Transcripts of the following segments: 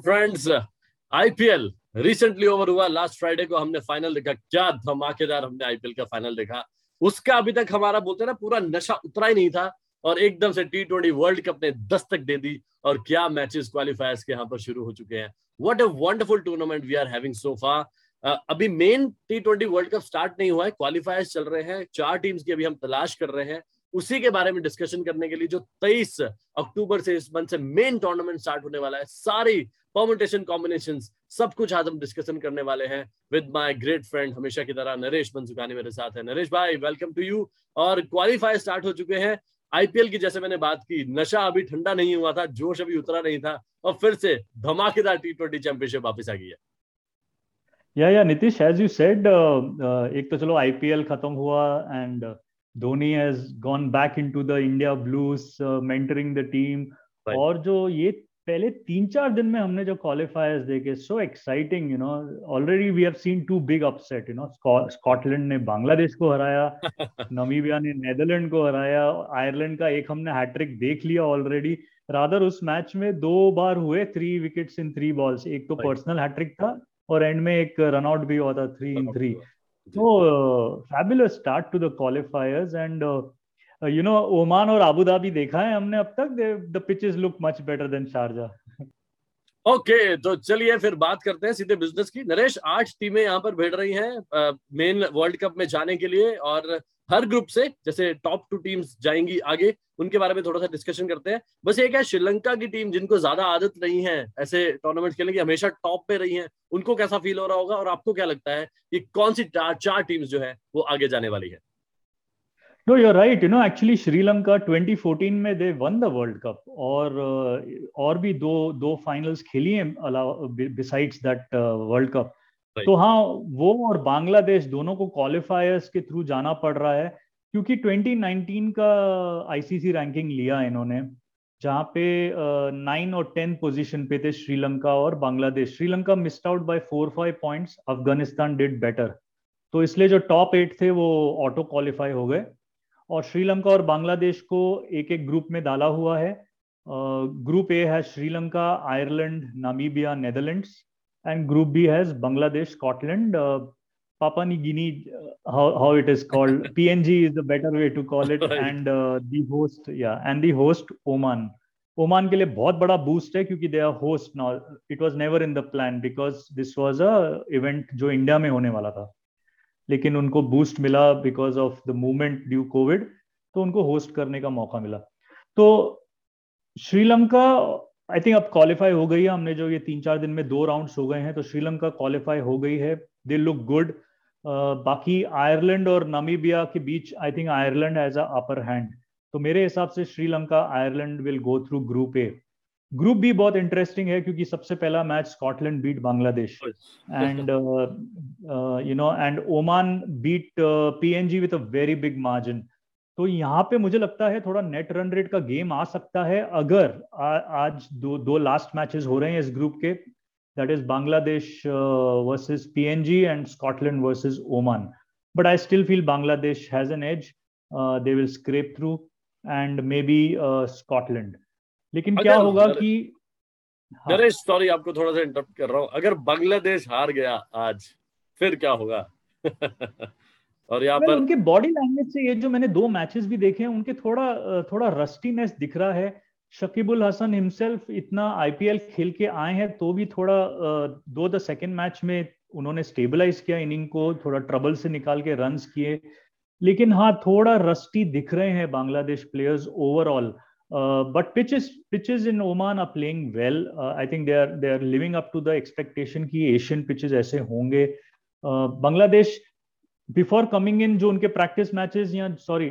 Friends IPL recently over हुआ। Last Friday को हमने फाइनल देखा। क्या धमाकेदार हमने आईपीएल का फाइनल देखा। उसका अभी तक हमारा बोलते ना, पूरा नशा उतरा ही नहीं था और एकदम से टी ट्वेंटी वर्ल्ड कप ने दस्तक दे दी और क्या मैचेस क्वालिफायर्स के यहाँ पर शुरू हो चुके हैं। What a wonderful tournament we are having so far अभी men T twenty world cup start नहीं हुआ है। क्वालिफायर्स चल रहे हैं। चार टीम्स की अभी हम तलाश कर रहे हैं। उसी के बारे में डिस्कशन करने के लिए जो 23 अक्टूबर से इस मंथ से मेन टूर्नामेंट स्टार्ट होने वाला है, सारी परमुटेशन कॉम्बिनेशन सब कुछ आज हम डिस्कशन करने वाले हैं विद माय ग्रेट फ्रेंड हमेशा की तरह नरेश बनसुकानी मेरे साथ है। नरेश भाई वेलकम टू यू और क्वालिफाई स्टार्ट हो चुके हैं। आईपीएल की जैसे मैंने बात की, नशा अभी ठंडा नहीं हुआ था, जोश अभी उतरा नहीं था, और फिर से धमाकेदार टी ट्वेंटी चैंपियनशिप वापस आ गई है। या या नीतीश एज यू सेड एक तो चलो आईपीएल खत्म हुआ and Dhoni has gone back into the India blues mentoring the team और जो ये पहले तीन चार दिन में हमने जो क्वालिफायर्स देखे so exciting you know already we have seen two big upset you know Scotland ने बांग्लादेश को हराया नमीबिया ने नेदरलैंड को हराया आयरलैंड का एक हमने हैट्रिक देख लिया ऑलरेडी रादर उस मैच में दो बार हुए three wickets in three balls एक तो पर्सनल हैट्रिक था और एंड में एक रनआउट भी हुआ था थ्री इन थ्री तो fabulous start to the qualifiers and you know Oman और अबू धाबी देखा है हमने अब तक? The pitches look much better than Sharjah okay तो चलिए फिर बात करते हैं सीधे बिज़नेस की। नरेश, आठ टीमें यहाँ पर भेड़ रही हैं मेन वर्ल्ड कप में जाने के लिए और हर ग्रुप से, जैसे टॉप टू टीम्स जाएँगी आगे, उनके बारे में थोड़ा सा डिस्कशन करते हैं। बस एक है, श्रीलंका की टीम जिनको ज़्यादा आदत नहीं है ऐसे टूर्नामेंट खेलने की, हमेशा टॉप पे रही हैं, उनको कैसा फील हो रहा होगा और आपको क्या लगता है कि कौन सी चार चार टीम्स जो है, वो आगे जाने वाली है? No, you're right. You know, actually, Sri Lanka 2014 में they won the world cup और और भी दो दो फाइनल्स खेली हैं बिसाइड्स दैट वर्ल्ड कप तो हाँ वो और बांग्लादेश दोनों को क्वालिफायर्स के थ्रू जाना पड़ रहा है क्योंकि 2019 का आईसीसी रैंकिंग लिया इन्होंने जहाँ पे नाइन और टेन पोजीशन पे थे श्रीलंका और Bangladesh. Sri Lanka missed out by four five points Afghanistan did better तो इसलिए जो टॉप एट थे वो ऑटो क्वालिफाई हो गए। और श्रीलंका और बांग्लादेश को एक एक ग्रुप में डाला हुआ है ग्रुप ए है Sri Lanka Ireland Namibia Netherlands and group B has Bangladesh Scotland Papua New Guinea, how, how it is called. PNG is the better way to call it. right. And uh, the host, yeah, and the host Oman. Oman के लिए बहुत बड़ा boost है क्योंकि they are host now it was never in the plan because this was a event जो India में होने वाला था लेकिन उनको बूस्ट मिला because of the movement due COVID तो उनको होस्ट करने का मौका मिला। तो श्रीलंका आई थिंक अब क्वालिफाई हो गई है। हमने जो ये तीन चार दिन में दो राउंड्स हो गए हैं तो श्रीलंका क्वालिफाई हो गई है। दे लुक गुड बाकी आयरलैंड और नामीबिया के बीच I think Ireland has a upper hand तो मेरे हिसाब से Sri Lanka Ireland will go through group A group भी बहुत इंटरेस्टिंग है क्योंकि सबसे पहला match Scotland beat Bangladesh and you know and Oman beat PNG with a very big margin तो यहाँ पे मुझे लगता है थोड़ा नेट रन रेट का गेम आ सकता है अगर आ, आज दो दो लास्ट मैचेस हो रहे हैं इस ग्रुप के. That is Bangladesh versus PNG and Scotland versus Oman but I still feel Bangladesh has an edge they will scrape through and maybe Scotland लेकिन क्या होगा कि नरेश हाँ। सॉरी आपको थोड़ा सा इंटरप्ट कर रहा हूँ। अगर बांग्लादेश हार गया आज फिर क्या होगा? और यहाँ पर उनके बॉडी लैंग्वेज से ये जो मैंने दो मैचेस भी देखे हैं उनके थोड़ा थोड़ा रस्टीनेस दिख रहा है। शकीबुल हसन हिमसेल्फ इतना आईपीएल खेल के आए हैं तो भी थोड़ा दो द सेकेंड मैच में उन्होंने स्टेबलाइज किया इनिंग को थोड़ा ट्रबल से निकाल के रन किए। लेकिन हाँ थोड़ा रस्टी दिख रहे हैं Bangladesh players overall Uh, but pitches pitches in Oman are playing well. Uh, I think they are they are living up to the expectation कि एशियन pitches ऐसे होंगे. बांग्लादेश बिफोर कमिंग इन जो उनके प्रैक्टिस मैचेस या sorry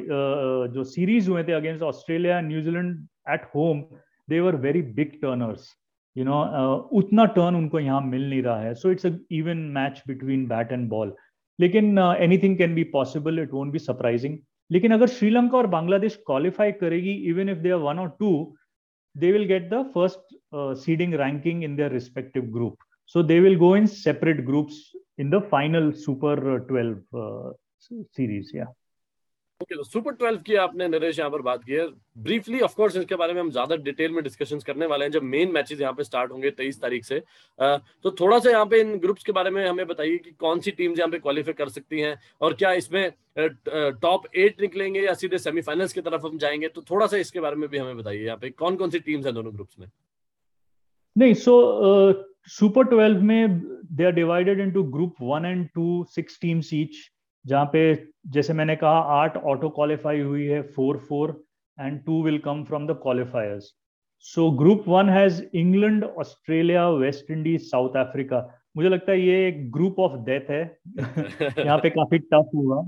जो series हुए थे against Australia New Zealand at home they were very big turners you know उतना टर्न उनको यहाँ मिल नहीं रहा है. So it's a even match between bat and ball लेकिन anything can be possible it won't be surprising लेकिन अगर श्रीलंका और बांग्लादेश क्वालिफाई करेगी even if they are one और two they will get the first seeding ranking in their respective group so they will go in separate groups in the final super twelve series या okay तो super twelve की आपने नरेश यहाँ पर बात की है। ब्रीफली ऑफ़ कोर्स इसके बारे में हम ज़्यादा डिटेल में डिस्कशंस करने वाले हैं। जब मेन मैचेस यहाँ पे स्टार्ट होंगे तेईस तारीख से तो थोड़ा सा यहाँ पे इन ग्रुप्स के बारे में हमें बताइए कि कौन सी टीम्स यहाँ पे क्वालिफाई कर सकती हैं और क्या इसमें टॉप एट निकलेंगे या सीधे सेमीफाइनल्स की तरफ़ हम जाएँगे? तो थोड़ा सा इसके बारे में भी हमें बताइए यहाँ पे कौन कौन सी टीम्स हैं दोनों ग्रुप्स में? नहीं सो सुपर ट्वेल्व में they are divided into group one and two six teams each जहाँ पे जैसे मैंने कहा आठ ऑटो क्वालिफाई हुई है four four and two will come from the qualifiers so group one has England Australia West Indies South Africa मुझे लगता है ये एक ग्रुप ऑफ़ डेथ है। यहाँ पे काफ़ी टफ हुआ।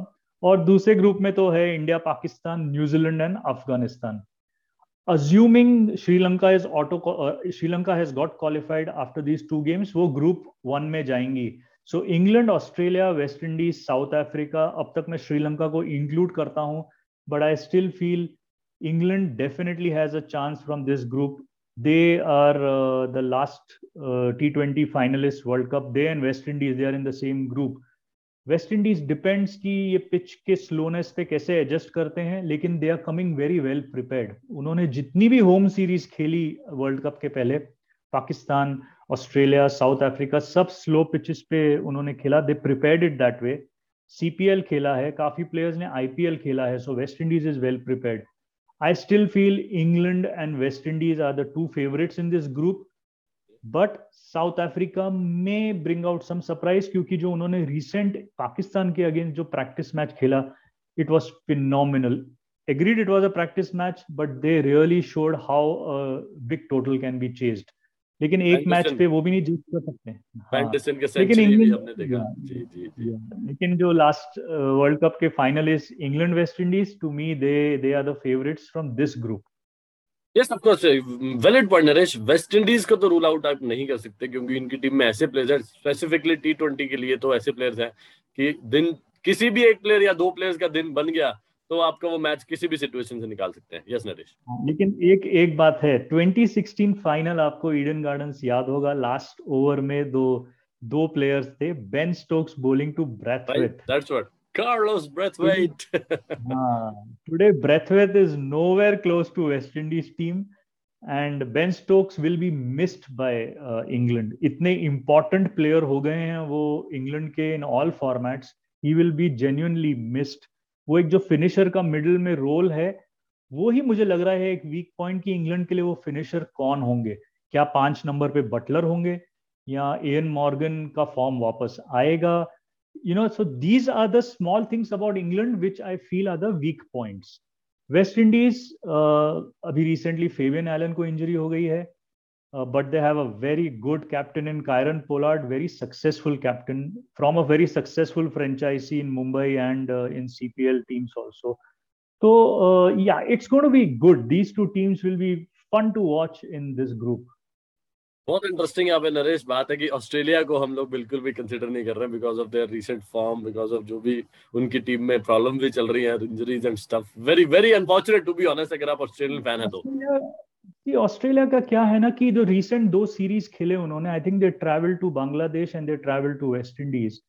और दूसरे ग्रुप में तो है India Pakistan New Zealand and Afghanistan assuming Sri Lanka is auto uh, Sri Lanka has got qualified after these two games वो ग्रुप वन में जाएँगी। So England Australia West Indies South Africa अब तक मैं श्रीलंका को इंक्लूड करता हूँ but I still feel England definitely has a chance from this group they are the last T twenty finalist world cup they and West Indies they are in the same group West Indies depends कि ये pitch के slowness पे कैसे adjust करते हैं, लेकिन they are coming very well prepared उन्होंने जितनी भी होम सीरीज़ खेली वर्ल्ड कप के पहले, पाकिस्तान ऑस्ट्रेलिया, साउथ अफ्रीका, सब स्लो पिचेस पे उन्होंने खेला। They prepared it that way CPL खेला है, काफ़ी प्लेयर्स ने आईपीएल खेला है so West Indies is well prepared I still feel England and West Indies are the two favourites in this group but South Africa may bring out some surprise क्योंकि जो उन्होंने recent Pakistan के against जो practice match खेला it was phenomenal agreed, it was a practice match, but they really showed how a big total can be लेकिन एक match पे वो भी नहीं जीत कर सकते। हाँ। लेकिन इंग्लैंड. लेकिन जो लास्ट वर्ल्ड कप के finalist England West Indies to me they they are the favourites from this group yes of course valid point Naresh West Indies को तो रूल आउट आप नहीं कर सकते क्योंकि इनकी टीम में ऐसे प्लेयर्स हैं स्पेसिफिकली टी ट्वेंटी के लिए तो ऐसे प्लेयर्स हैं कि दिन किसी भी एक प्लेयर या दो प्लेयर्स का दिन बन गया तो आपका वो मैच किसी भी सिचुएशन से निकाल सकते हैं यस नरेश हाँ, लेकिन एक एक बात है 2016 फाइनल आपको ईडन गार्डन्स याद होगा लास्ट ओवर में दो दो प्लेयर्स थे Ben Stokes bowling to Brathwaite that's what Carlos Brathwaite. uh, today, Brathwaite is nowhere close to West Indies team, and Ben Stokes will be missed by uh, England. इतने important player हो गए हैं वो England के in all formats. He will be genuinely missed. वो एक जो finisher का मिडिल में रोल है, वो ही मुझे लग रहा है एक वीक पॉइंट कि इंग्लैंड के लिए वो फिनिशर कौन होंगे? क्या पाँच नंबर पे बटलर होंगे? या एन मॉर्गन का फॉर्म वापस आएगा? You know so these are the small things about England which I feel are the weak points West Indies अभी रिसेंटली फेवियन एलन को इंजरी हो गई है। uh, but they have a very good captain in Kieron Pollard, very successful captain from a very successful franchisee in Mumbai and uh, in CPL teams also. So uh, yeah, it's going to be good. These two teams will be fun to watch in this group. बहुत interesting यहाँ पे नरेश बात है कि Australia को हम लोग बिल्कुल भी कंसिडर नहीं कर रहे हैं because of their recent form because of जो भी उनकी टीम में प्रॉब्लम भी चल रही है injuries and stuff very very unfortunate to be honest अगर आप ऑस्ट्रेलियन फैन है तो ऑस्ट्रेलिया का क्या है ना कि जो रिसेंट दो सीरीज़ खेले उन्होंने I think they travel to Bangladesh and they travel to West Indies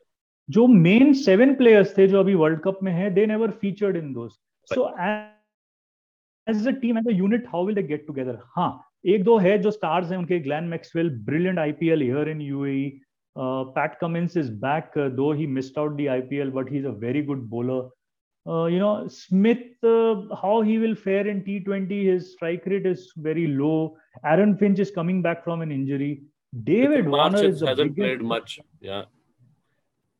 जो मेन सेवन प्लेयर्स थे जो अभी वर्ल्ड कप में है they never featured in those so as a team as a unit how will they get together हाँ एक दो है जो स्टार्स हैं उनके Glenn Maxwell brilliant IPL here in UAE Pat Cummins is back though he missed out the IPL but he is a very good bowler Uh, you know, Smith, uh, how he will fare in T20, his strike rate is very low. Aaron Finch is coming back from an injury. David Warner is a hasn't big played much. Yeah.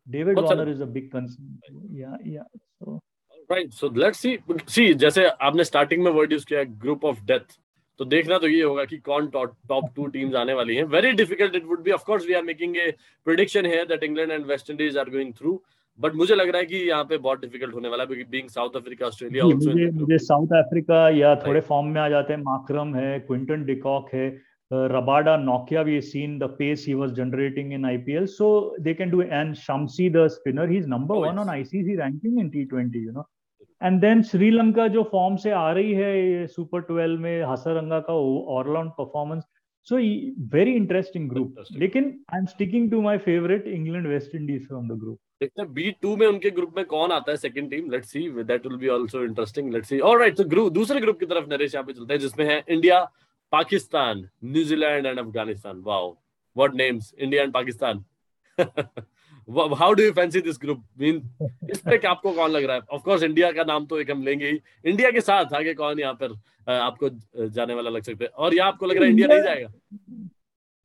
David What's Warner a... is a big concern. Yeah, yeah. So. Right. So let's see. See, जैसे आपने starting में word use किया group of death तो देखना तो ये होगा कि कौन टॉप टू टीम्स आने वाली हैं very difficult it would be of course we are making a prediction है that England and West Indies are going through but मुझे लग रहा है कि यहाँ पे बहुत डिफ़िकल्ट होने वाला है बीइंग साउथ अफ्रीका ऑस्ट्रेलिया मुझे मुझे साउथ अफ्रीका या थोड़े फॉर्म में आ जाते हैं। माक्रम है क्विंटन डिकॉक है Rabada Nokia we seen the pace he was generating in IPL so they can do and Shamsi the spinner he is number 1 on ICC ranking in T20 you know and then Sri Lanka जो form से आ रही है super twelve में हसरंगा का allround performance so very interesting group लेकिन I am sticking to my favourite England West Indies from the group देखते हैं B to में उनके ग्रुप में कौन आता है second team let's see that will be also interesting let's see alright तो ग्रुप दूसरे ग्रुप की तरफ़ नरेश यहाँ पे चलते हैं, जिसमें है India Pakistan New Zealand and Afghanistan wow what names India and Pakistan how do you fancy this group mean इस पे आपको कौन लग रहा है? ऑफ़ कोर्स इंडिया का नाम तो एक हम लेंगे ही। इंडिया के साथ आगे कौन यहाँ पर आपको जाने वाला लग सकते हैं? और यहाँ आपको लग रहा है इंडिया नहीं जाएगा?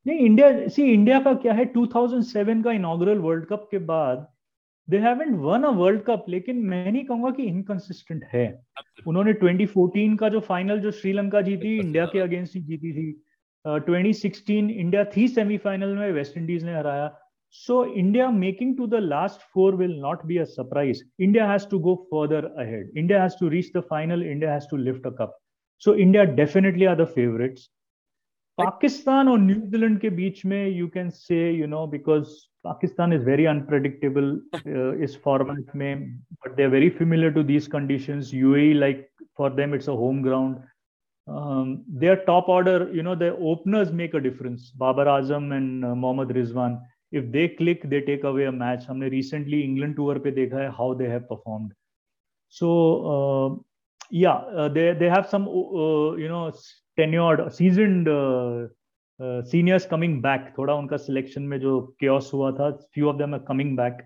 नहीं इंडिया सी इंडिया का क्या है? 2007 का इनॉग्रल वर्ल्ड कप के बाद they haven't won a world cup लेकिन मैं नहीं कहूँगा कि इनकंसिस्टेंट है। उन्होंने 2014 का जो फाइनल जो श्रीलंका जीती इंडिया के अगेंस्ट ही जीती थी। uh, 2016 इंडिया थी सेमीफाइनल में वेस्ट इंडीज ने हराया। So India making to the last four will not be a surprise India has to go further ahead India has to reach the final India has to lift a cup so India definitely are the favourites Pakistan और New Zealand के बीच में you can say you know because Pakistan is very unpredictable uh, is format mein, but they're very familiar to these conditions. UAE, like for them, it's a home ground. Um, their top order, you know, the openers make a difference. Babar Azam and uh, Mohammad Rizwan. If they click, they take away a match. हमने recently England tour पे देखा है how they have performed. So uh, yeah, uh, they they have some uh, you know tenured, seasoned uh, seniors coming back थोड़ा उनका selection में जो chaos हुआ था few of them are coming back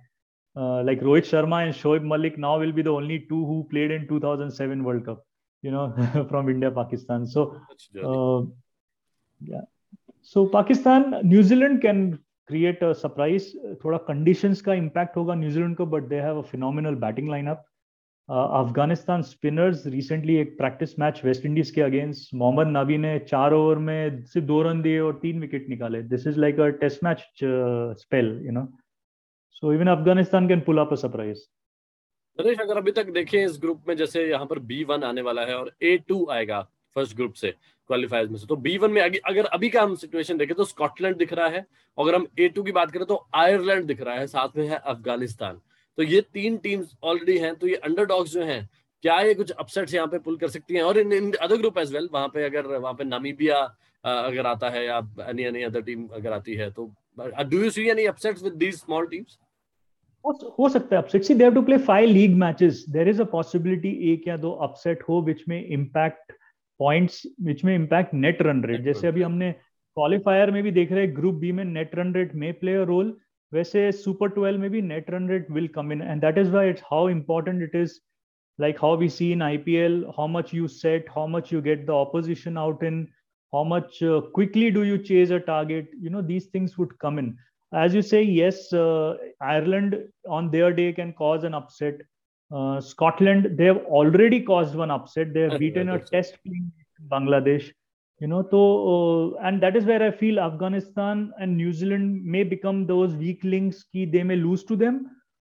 like Rohit Sharma and Shoaib Malik now will be the only to who played in 2007 world cup you know from India Pakistan so so Pakistan New Zealand can create a surprise थोड़ा conditions का impact होगा New Zealand को but they have a phenomenal batting lineup Afghanistan spinners recently एक practice match West Indies के against Mohammad Nabi ने चार over में सिर्फ़ दो रन दिए और तीन विकेट निकाले। This is like a test match spell you know so even Afghanistan can pull up a surprise Naresh अगर अभी तक देखें इस ग्रुप में, जैसे यहाँ पर बी वन आने वाला है और ए टू आएगा फ़र्स्ट ग्रुप से क्वालिफायर्स में से तो बी वन में अगर अभी का हम सिचुएशन देखें तो स्कॉटलैंड दिख रहा है। अगर हम ए टू की बात करें तो आयरलैंड दिख रहा है, साथ में है अफ़गानिस्तान तो ये तीन टीम्स ऑलरेडी हैं तो ये अंडरडॉग्स जो हैं क्या ये कुछ अपसेट्स यहाँ पे पुल कर सकती हैं? और in in other group as well वहाँ पे अगर वहाँ पे नामीबिया अगर आता है या एनी एनी अदर टीम अगर आती है तो do you see any upsets with these small teams हो सकता है upset see they to play five league matches there is a possibility एक या दो अपसेट हो विच में इंपैक्ट पॉइंट्स विच में इंपैक्ट नेट रन रेट जैसे अभी हमने क्वालिफायर में भी देख रहे हैं ग्रुप बी में नेट रन रेट में प्ले अ रोल वैसे सुपर ट्वेल्व में भी net run rate will come in and that is why it's how important it is like how we see in IPL, how much you set, how much you get the opposition out in, how much uh, quickly do you chase a target. You know, these things would come in. As you say, yes, uh, Ireland on their day can cause an upset. Uh, Scotland, they have already caused one upset. They have beaten a test playing Bangladesh You know so uh, and that is where i feel afghanistan and new zealand may become those weak links key they may lose to them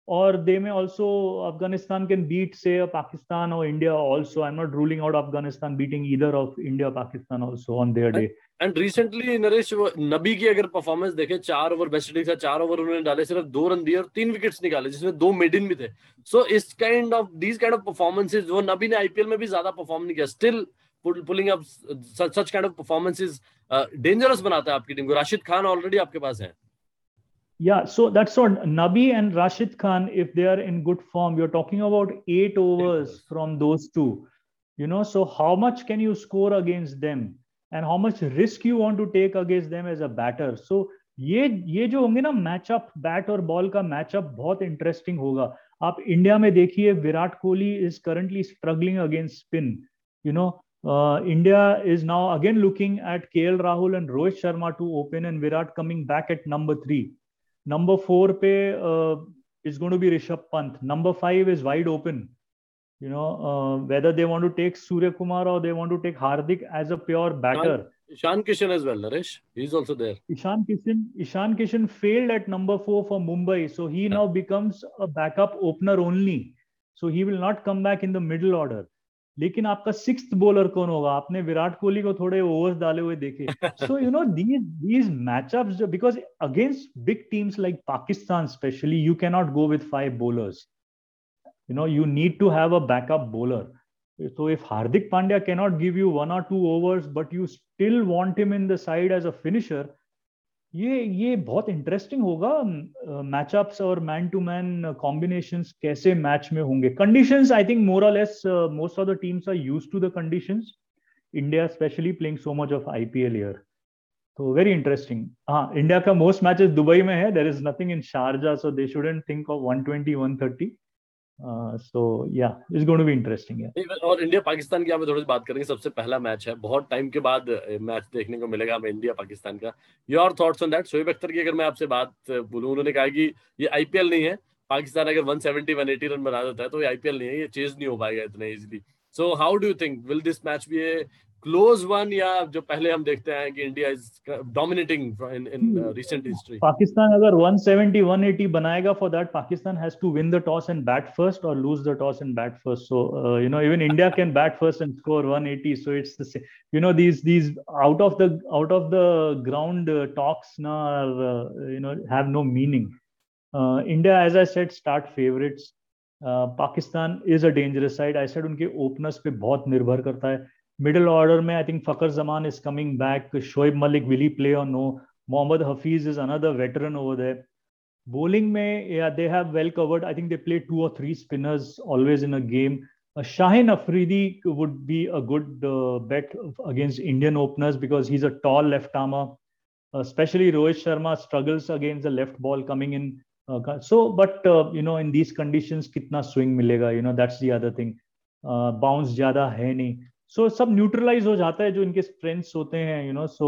or they may also afghanistan can beat say pakistan or india also i'm not ruling out afghanistan beating either of india or pakistan also on their day and recently Naresh Nabi की अगर performance देखे चार over waste Indies का चार over उन्होंने डाले सिर्फ़ दो रन दिए और तीन विकेट्स निकाले जिसमें दो मिडिन भी थे सो इस kind of these kind of performances वो नबी ने आईपीएल में भी ज़्यादा परफॉर्म नहीं किया still pulling up such kind of performances dangerous बनाता है आपकी टीम को। राशिद खान ऑलरेडी आपके पास है। Yeah so that's what Nabi and Rashid Khan if they are in good form you are talking about 8 overs from those two you know so how much can you score against them and how much risk you want to take against them as a batter so ये ये जो होंगे ना matchup bat और ball का matchup बहुत interesting होगा। आप इंडिया में देखिए Virat Kohli is currently struggling against spin you know Uh, India is now again looking at KL Rahul and Rohit Sharma to open, and Virat coming back at number three. Number four pe, uh, is going to be Rishabh Pant. Number five is wide open. You know, uh, whether they want to take Surya Kumar or they want to take Hardik as a pure batter. Ishan Kishan as well, Naresh. He's also there. Ishan Kishan, Ishan Kishan failed at number four for Mumbai, so he yeah. now becomes a backup opener only. So he will not come back in the middle order. लेकिन आपका six bowler कौन होगा? आपने विराट कोहली को थोड़े overs डाले हुए देखे। So you know these these matchup because against big teams like Pakistan specially you cannot go with five bowlers you know you need to have a backup bowler so if Hardik Pandya cannot give you one or two overs but you still want him in the side as a finisher ये ये बहुत interesting होगा matchups और man to man combination कैसे match में होंगे। Conditions आई think more और less most of the teams are used to the conditions India specially playing so much of IPL year तो वेरी इंटरेस्टिंग हाँ इंडिया का most matches Dubai में है। There is nothing in Sharjah so they shouldn't think of 120 130 so yeah it's going to be interesting है और India Pakistan की आप थोड़ी सी बात करेंगे, सबसे पहला मैच है। बहुत टाइम के बाद मैच देखने को मिलेगा हमें इंडिया पाकिस्तान का। Your thoughts on that Shoaib Akhtar की अगर मैं आपसे बात बोलूँ, उन्होंने कहा कि ये आईपीएल नहीं है। पाकिस्तान अगर 170 180 रन बना देता है तो ये आईपीएल नहीं है, ये चेज नहीं हो पाएगा इतने easily so how do you think will this match be a close one yeah जो पहले हम देखते हैं कि India is dominating in in recent history Pakistan अगर 170 180 बनाएगा for that Pakistan has to win the toss and bat first और lose the toss and bat first so you know even India can bat first and score 180 so it's the you know these these out of the out of the ground uh, talks now are, uh, you know have no meaning. Uh, india as i said Pakistan is a dangerous side I said उनके openers पे बहुत निर्भर करता है। Middle order, mein, I think Fakhar Zaman is coming back. Shoaib Malik, will he play or no? Mohammad Hafiz is another veteran over there. Bowling, mein, yeah, they have well covered. I think they play two or three spinners always in a game. Uh, Shahin Afridi would be a good uh, bet against Indian openers because he's a tall left armer. Uh, especially Rohit Sharma struggles against the left ball coming in. Uh, so, but you know, in these conditions, kitna swing milega? You know, that's the other thing. bounce jada hai nahi. So so, सब neutralise हो जाता है जो इनके strengths होते हैं you know so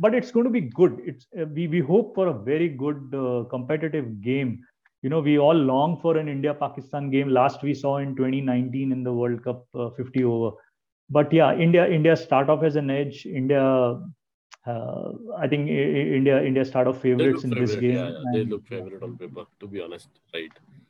but it's going to be good it's we we hope for a very good competitive game you know we all long for an India Pakistan game last we saw in twenty nineteen in the World Cup fifty over but yeah India India start off as an as India I think India India India start of favorites in favorite. this game. Yeah, yeah. They look favorite on paper.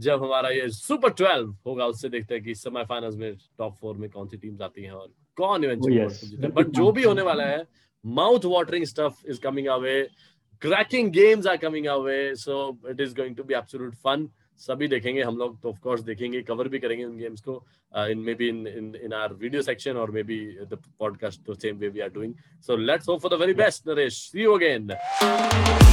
जब हमारा ये super twelve होगा उससे देखते हैं कि semifinals में top four में कौन सी टीम्स आती हैं और कौन इवेंचुअली बट जो भी होने वाला है mouth watering stuff is coming away cracking games are coming away so it is going to be absolute fun सभी देखेंगे हम लोग तो ऑफ़ कोर्स देखेंगे कवर भी करेंगे उन गेम्स को। In maybe in in in our video section और maybe the podcast the same way we are doing so let's hope for the very best Naresh see you again